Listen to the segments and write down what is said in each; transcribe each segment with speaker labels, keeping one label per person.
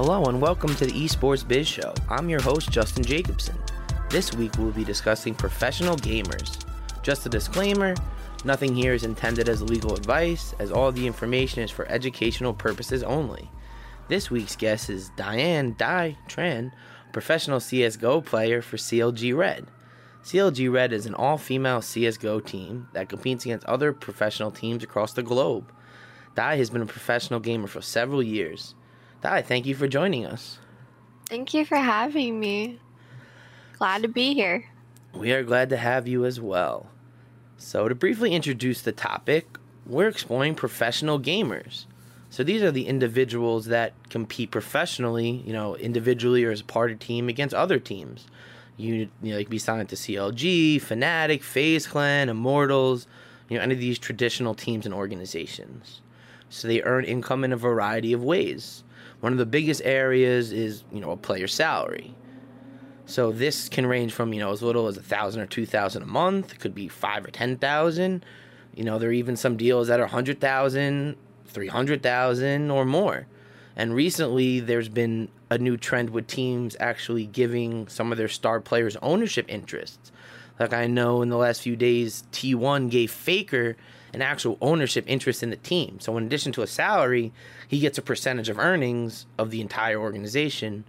Speaker 1: Hello and welcome to the Esports Biz Show. I'm your host, Justin Jacobson. This week we'll be discussing professional gamers. Just a disclaimer nothing here is intended as legal advice, as all the information is for educational purposes only. This week's guest is Diane Dai Tran, professional CSGO player for CLG Red. CLG Red is an all female CSGO team that competes against other professional teams across the globe. Dai has been a professional gamer for several years. Dai, thank you for joining us.
Speaker 2: Thank you for having me. Glad to be here.
Speaker 1: We are glad to have you as well. So, to briefly introduce the topic, we're exploring professional gamers. So, these are the individuals that compete professionally, you know, individually or as a part of team against other teams. You, you know, you can be signed to CLG, Fnatic, FaZe Clan, Immortals, you know, any of these traditional teams and organizations. So, they earn income in a variety of ways. One of the biggest areas is, you know, a player's salary. So this can range from you know as little as a thousand or two thousand a month. It could be five or ten thousand. You know, there are even some deals that are hundred thousand, three hundred thousand, or more. And recently, there's been a new trend with teams actually giving some of their star players ownership interests. Like I know in the last few days, T1 gave Faker an actual ownership interest in the team. So in addition to a salary, he gets a percentage of earnings of the entire organization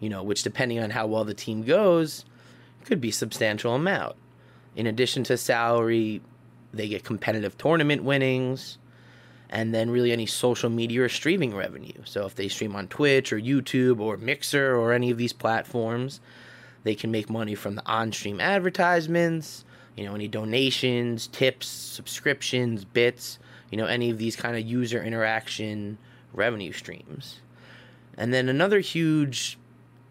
Speaker 1: you know, which depending on how well the team goes, could be substantial amount. In addition to salary, they get competitive tournament winnings and then really any social media or streaming revenue. So if they stream on Twitch or YouTube or Mixer or any of these platforms, they can make money from the on-stream advertisements, you know, any donations, tips, subscriptions, bits, you know, any of these kind of user interaction revenue streams. And then another huge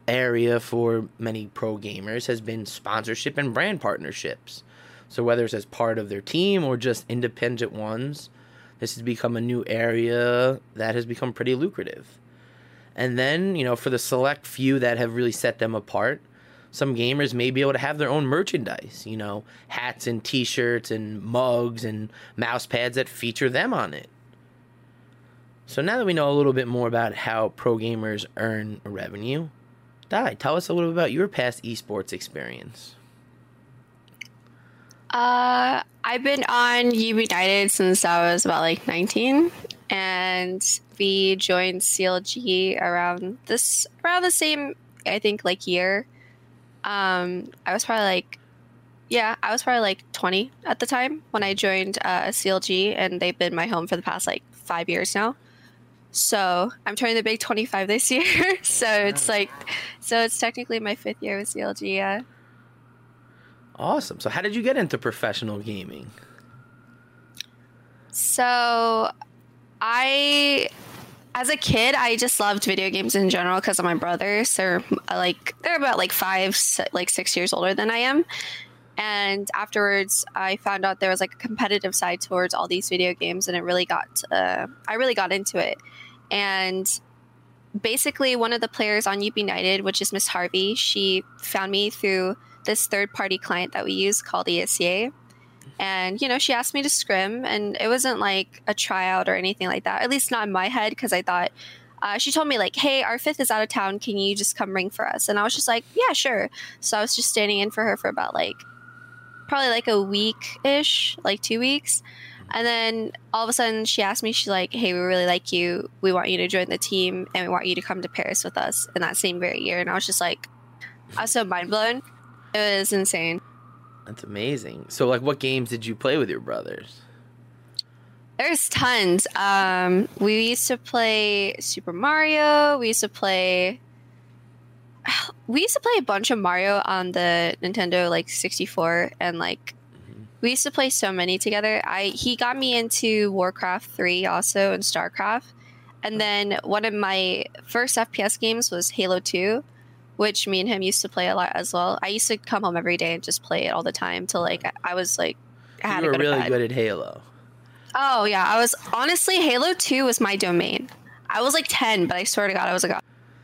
Speaker 1: area for many pro gamers has been sponsorship and brand partnerships. So, whether it's as part of their team or just independent ones, this has become a new area that has become pretty lucrative. And then, you know, for the select few that have really set them apart, some gamers may be able to have their own merchandise, you know, hats and t shirts and mugs and mouse pads that feature them on it. So now that we know a little bit more about how pro gamers earn revenue, Di, tell us a little bit about your past esports experience.
Speaker 2: Uh, I've been on U United since I was about like 19, and we joined CLG around this around the same, I think, like year. Um, I was probably like, yeah, I was probably like 20 at the time when I joined uh, CLG, and they've been my home for the past like five years now. So I'm turning the big 25 this year. so it's like, so it's technically my fifth year with CLG. Yeah.
Speaker 1: Awesome. So, how did you get into professional gaming?
Speaker 2: So, I, as a kid, I just loved video games in general because of my brothers. They're like they're about like five, like six years older than I am. And afterwards, I found out there was like a competitive side towards all these video games, and it really got. Uh, I really got into it, and basically, one of the players on UB United, which is Miss Harvey, she found me through this third party client that we use called ESEA. And, you know, she asked me to scrim, and it wasn't like a tryout or anything like that, at least not in my head, because I thought, uh, she told me, like, hey, our fifth is out of town. Can you just come ring for us? And I was just like, yeah, sure. So I was just standing in for her for about like, probably like a week ish, like two weeks. And then all of a sudden she asked me, she's like, hey, we really like you. We want you to join the team and we want you to come to Paris with us in that same very year. And I was just like, I was so mind blown. It was insane.
Speaker 1: That's amazing. So, like, what games did you play with your brothers?
Speaker 2: There's tons. Um, we used to play Super Mario. We used to play. We used to play a bunch of Mario on the Nintendo like 64, and like we used to play so many together. I he got me into Warcraft 3 also and StarCraft, and then one of my first FPS games was Halo 2 which me and him used to play a lot as well. I used to come home every day and just play it all the time till like I was like I
Speaker 1: had you were
Speaker 2: go
Speaker 1: really good at Halo.
Speaker 2: Oh yeah, I was honestly Halo Two was my domain. I was like ten, but I swear to God, I was a god.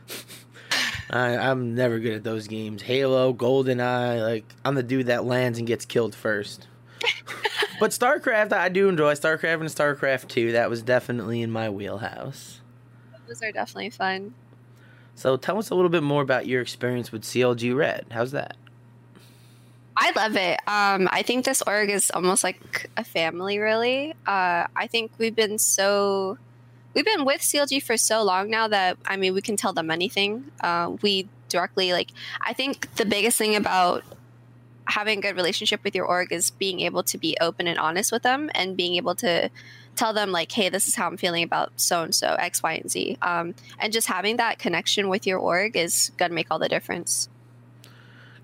Speaker 1: I, I'm never good at those games. Halo, GoldenEye, like I'm the dude that lands and gets killed first. but StarCraft, I do enjoy StarCraft and StarCraft Two. That was definitely in my wheelhouse.
Speaker 2: Those are definitely fun.
Speaker 1: So tell us a little bit more about your experience with CLG Red. How's that?
Speaker 2: I love it. Um, I think this org is almost like a family, really. Uh, I think we've been so we've been with CLG for so long now that I mean we can tell them anything. Uh, we directly like. I think the biggest thing about having a good relationship with your org is being able to be open and honest with them and being able to tell them like hey this is how i'm feeling about so and so x y and z. Um, and just having that connection with your org is going to make all the difference.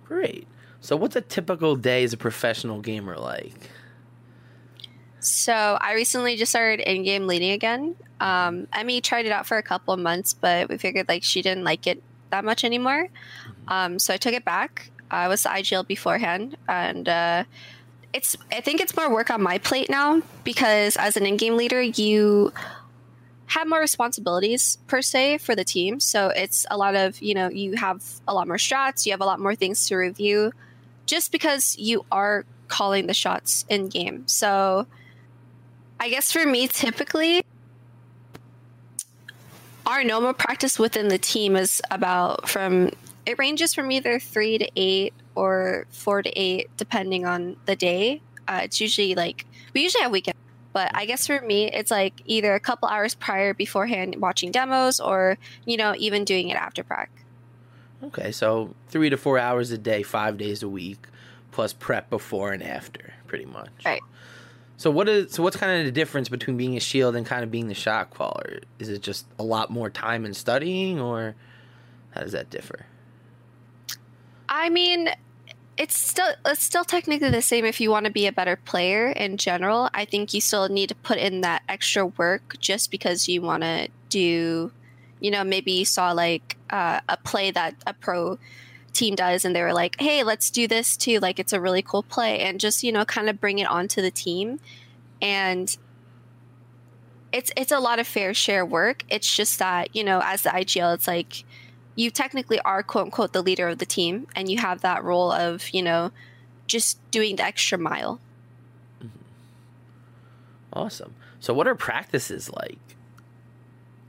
Speaker 1: Great. So what's a typical day as a professional gamer like?
Speaker 2: So i recently just started in-game leading again. Um, emmy tried it out for a couple of months but we figured like she didn't like it that much anymore. Mm-hmm. um, so i took it back. I was the igl beforehand and uh, it's I think it's more work on my plate now because as an in-game leader, you have more responsibilities per se for the team. So it's a lot of, you know, you have a lot more strats, you have a lot more things to review just because you are calling the shots in game. So I guess for me typically our normal practice within the team is about from it ranges from either 3 to 8 or four to eight, depending on the day. Uh, it's usually like we usually have weekend, but I guess for me, it's like either a couple hours prior beforehand watching demos, or you know even doing it after prac.
Speaker 1: Okay, so three to four hours a day, five days a week, plus prep before and after, pretty much.
Speaker 2: Right.
Speaker 1: So what is so what's kind of the difference between being a shield and kind of being the shot caller? Is it just a lot more time in studying, or how does that differ?
Speaker 2: I mean, it's still it's still technically the same if you want to be a better player in general. I think you still need to put in that extra work just because you want to do, you know, maybe you saw like uh, a play that a pro team does and they were like, "Hey, let's do this too." Like it's a really cool play and just, you know, kind of bring it onto the team. And it's it's a lot of fair share work. It's just that, you know, as the IGL, it's like you technically are quote unquote the leader of the team and you have that role of you know just doing the extra mile.
Speaker 1: Mm-hmm. awesome. So what are practices like?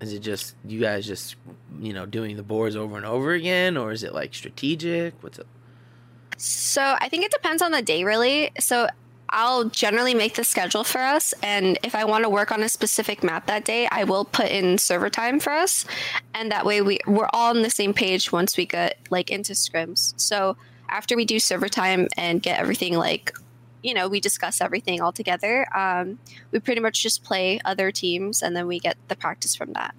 Speaker 1: Is it just you guys just you know doing the boards over and over again or is it like strategic? What's it
Speaker 2: so i think it depends on the day really. So I'll generally make the schedule for us. And if I want to work on a specific map that day, I will put in server time for us. And that way we, we're all on the same page once we get like into scrims. So after we do server time and get everything like, you know, we discuss everything all together, um, we pretty much just play other teams and then we get the practice from that.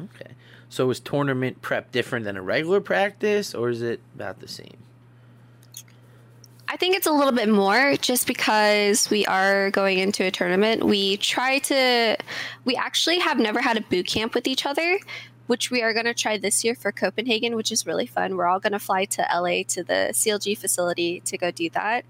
Speaker 1: Okay. So is tournament prep different than a regular practice or is it about the same?
Speaker 2: I think it's a little bit more just because we are going into a tournament. We try to, we actually have never had a boot camp with each other, which we are going to try this year for Copenhagen, which is really fun. We're all going to fly to LA to the CLG facility to go do that.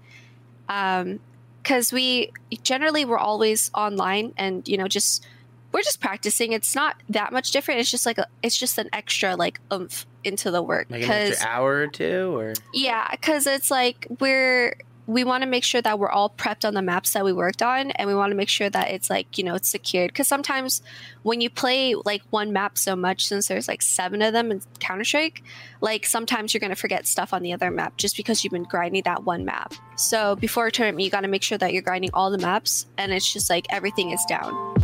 Speaker 2: Um, because we generally we're always online and, you know, just we're just practicing. It's not that much different. It's just like a, it's just an extra like oomph into the work
Speaker 1: extra hour or two, or
Speaker 2: yeah, because it's like we're we want to make sure that we're all prepped on the maps that we worked on, and we want to make sure that it's like you know it's secured. Because sometimes when you play like one map so much, since there's like seven of them in Counter Strike, like sometimes you're gonna forget stuff on the other map just because you've been grinding that one map. So before a tournament, you got to make sure that you're grinding all the maps, and it's just like everything is down.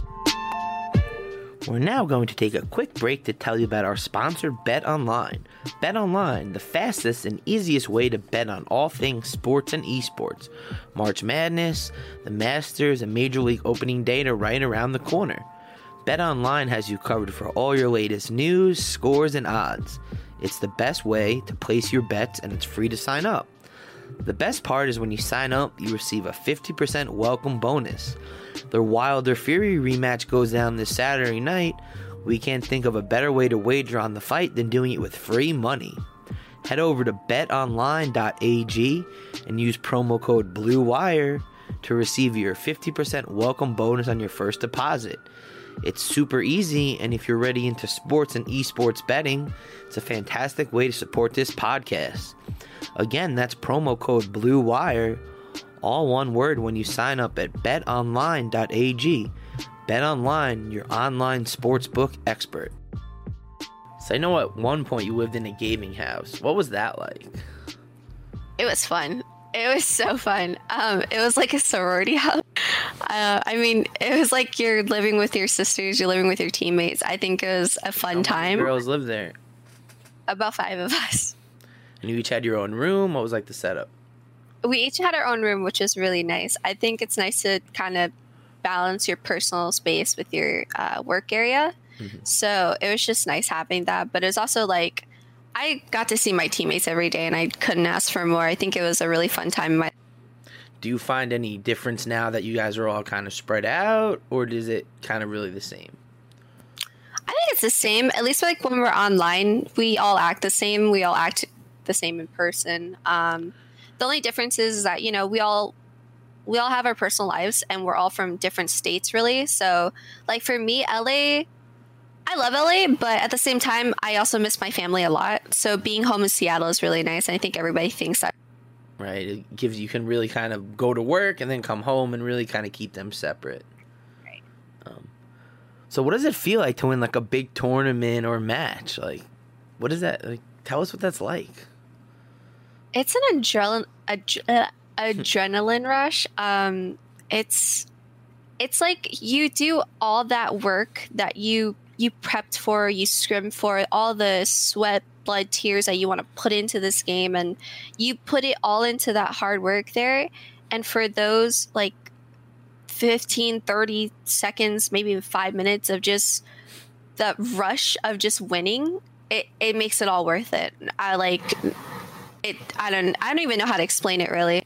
Speaker 1: We're now going to take a quick break to tell you about our sponsor, Bet Online. Bet Online, the fastest and easiest way to bet on all things sports and esports. March Madness, the Masters, and Major League Opening Day are right around the corner. Bet Online has you covered for all your latest news, scores, and odds. It's the best way to place your bets, and it's free to sign up. The best part is when you sign up, you receive a 50% welcome bonus. Their Wilder Fury rematch goes down this Saturday night. We can't think of a better way to wager on the fight than doing it with free money. Head over to betonline.ag and use promo code BLUEWIRE to receive your 50% welcome bonus on your first deposit. It's super easy, and if you're ready into sports and esports betting, it's a fantastic way to support this podcast. Again, that's promo code Blue Wire, all one word when you sign up at betonline.ag. BetOnline, your online sportsbook expert. So I know at one point you lived in a gaming house. What was that like?
Speaker 2: It was fun. It was so fun. Um, it was like a sorority house. Uh, I mean, it was like you're living with your sisters, you're living with your teammates. I think it was a fun time.
Speaker 1: Girls lived there.
Speaker 2: About five of us.
Speaker 1: And you each had your own room. What was like the setup?
Speaker 2: We each had our own room, which is really nice. I think it's nice to kind of balance your personal space with your uh, work area. So it was just nice having that. But it was also like, I got to see my teammates every day and I couldn't ask for more. I think it was a really fun time in my
Speaker 1: Do you find any difference now that you guys are all kind of spread out, or is it kind of really the same?
Speaker 2: I think it's the same. At least like when we're online, we all act the same. We all act the same in person. Um, the only difference is that you know we all we all have our personal lives and we're all from different states, really. So like for me, LA. I love LA, but at the same time, I also miss my family a lot. So being home in Seattle is really nice. And I think everybody thinks that.
Speaker 1: Right? It gives you can really kind of go to work and then come home and really kind of keep them separate.
Speaker 2: Right.
Speaker 1: Um, so what does it feel like to win like a big tournament or match? Like, what is that? Like, tell us what that's like.
Speaker 2: It's an adrenaline adre- uh, adrenaline rush. Um, it's it's like you do all that work that you you prepped for, you scrimmed for, all the sweat, blood, tears that you want to put into this game, and you put it all into that hard work there. And for those like 15, 30 seconds, maybe even five minutes of just the rush of just winning, it, it makes it all worth it. I like it. I don't. I don't even know how to explain it really.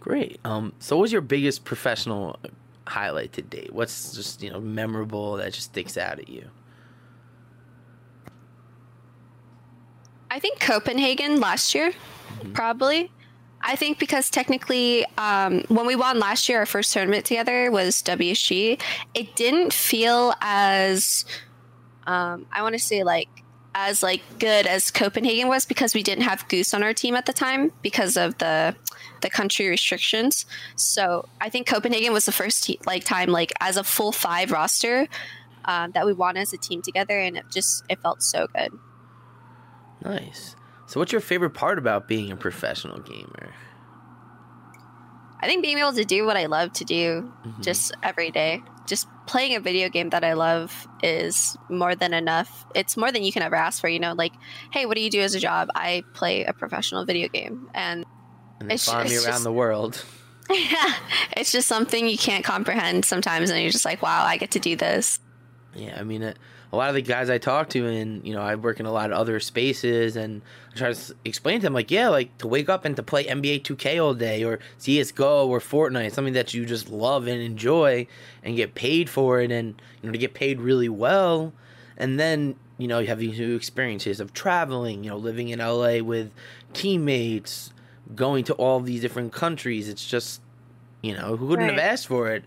Speaker 1: Great. Um, so what was your biggest professional highlight to date? What's just you know memorable that just sticks out at you?
Speaker 2: I think Copenhagen last year, probably. I think because technically, um, when we won last year, our first tournament together was WSG. It didn't feel as, um, I want to say like as like good as Copenhagen was because we didn't have Goose on our team at the time because of the the country restrictions. So I think Copenhagen was the first te- like time like as a full five roster um, that we won as a team together, and it just it felt so good.
Speaker 1: Nice. So what's your favorite part about being a professional gamer?
Speaker 2: I think being able to do what I love to do just every day, just playing a video game that I love is more than enough. It's more than you can ever ask for, you know, like, hey, what do you do as a job? I play a professional video game. And
Speaker 1: And
Speaker 2: It's-
Speaker 1: me
Speaker 2: it's
Speaker 1: around
Speaker 2: just-
Speaker 1: the world.
Speaker 2: yeah, it's just something you can't comprehend sometimes. And you're just like, wow, I get to do this.
Speaker 1: Yeah, I mean, uh, a lot of the guys I talk to, and you know, I work in a lot of other spaces, and I try to explain to them, like, yeah, like to wake up and to play NBA 2K all day, or CS:GO, or Fortnite, something that you just love and enjoy, and get paid for it, and you know, to get paid really well, and then you know, you have these new experiences of traveling, you know, living in LA with teammates, going to all these different countries. It's just, you know, who wouldn't have asked for it?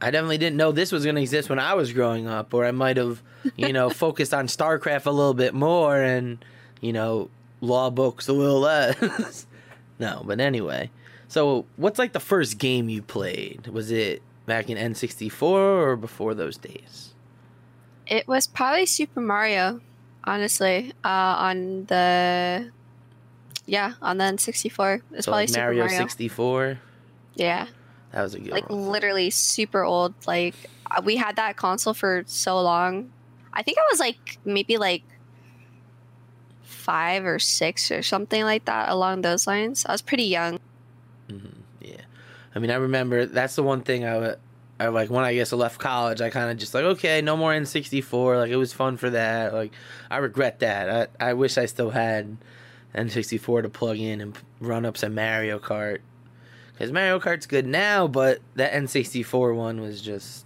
Speaker 1: I definitely didn't know this was going to exist when I was growing up, or I might have, you know, focused on StarCraft a little bit more and, you know, law books a little less. no, but anyway. So, what's like the first game you played? Was it back in N64 or before those days?
Speaker 2: It was probably Super Mario, honestly. Uh, on the yeah, on the N64. It's
Speaker 1: So,
Speaker 2: probably
Speaker 1: like
Speaker 2: Super
Speaker 1: Mario,
Speaker 2: Mario.
Speaker 1: 64.
Speaker 2: Yeah,
Speaker 1: That was a good
Speaker 2: like
Speaker 1: one.
Speaker 2: literally super old. Like uh, we had that console for so long. I think I was like maybe like five or six or something like that along those lines. I was pretty young.
Speaker 1: hmm Yeah, I mean, I remember that's the one thing I, wa- I like when I guess I left college. I kind of just like okay, no more N64. Like it was fun for that. Like I regret that. I I wish I still had N64 to plug in and run up some Mario Kart. Because Mario Kart's good now, but that N64 one was just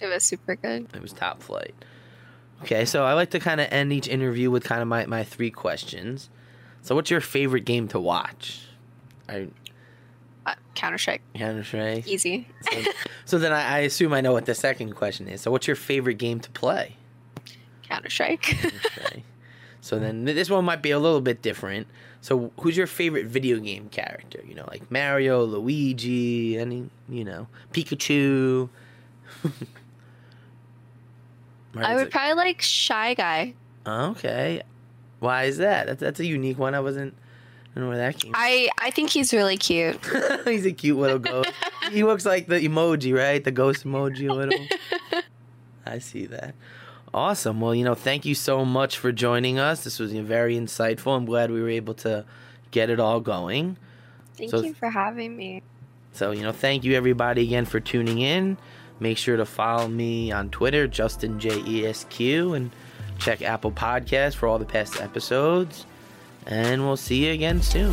Speaker 2: It was super good.
Speaker 1: it was top flight. Okay, so I like to kind of end each interview with kind of my, my three questions. So, what's your favorite game to watch? I
Speaker 2: Uh, Counter Strike,
Speaker 1: Counter Strike.
Speaker 2: easy.
Speaker 1: So, so then I, I assume I know what the second question is. So, what's your favorite game to play?
Speaker 2: Counter Strike.
Speaker 1: So mm-hmm. then this one might be a little bit different. So, who's your favorite video game character? You know, like Mario, Luigi, any, you know, Pikachu.
Speaker 2: I would
Speaker 1: like-
Speaker 2: probably like Shy Guy.
Speaker 1: Okay. Why is that? That's, that's a unique one. I wasn't. I don't know where that came.
Speaker 2: I I think he's really cute.
Speaker 1: He's a cute little ghost. he looks like the emoji, right? The ghost emoji, a little. I see that. Awesome. Well, you know, thank you so much for joining us. This was you know, very insightful. I'm glad we were able to get it all going.
Speaker 2: Thank
Speaker 1: So-
Speaker 2: you for having me.
Speaker 1: So, you know, thank you everybody again for tuning in. Make sure to follow me on Twitter, Justin J E S Q, and check Apple Podcasts for all the past episodes. And we'll see you again soon.